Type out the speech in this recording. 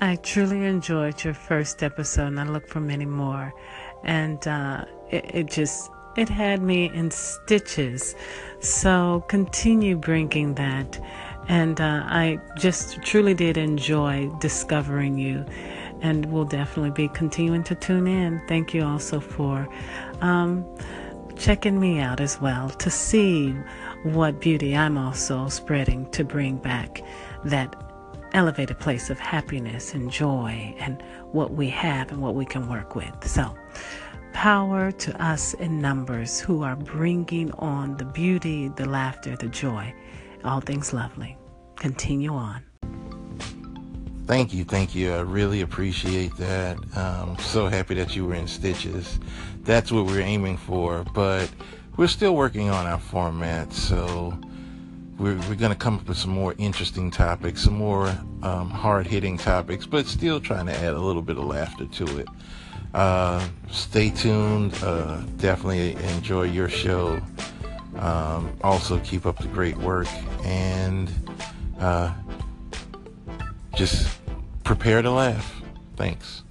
I truly enjoyed your first episode, and I look for many more. And uh, it, it just it had me in stitches. So continue bringing that. And uh, I just truly did enjoy discovering you. And we'll definitely be continuing to tune in. Thank you also for um, checking me out as well to see what beauty I'm also spreading to bring back that elevated place of happiness and joy and what we have and what we can work with. So, power to us in numbers who are bringing on the beauty, the laughter, the joy, all things lovely. Continue on. Thank you, thank you. I really appreciate that. Um, so happy that you were in stitches. That's what we're aiming for, but we're still working on our format. So we're, we're going to come up with some more interesting topics, some more um, hard hitting topics, but still trying to add a little bit of laughter to it. Uh, stay tuned. Uh, definitely enjoy your show. Um, also, keep up the great work and uh, just prepare to laugh. Thanks.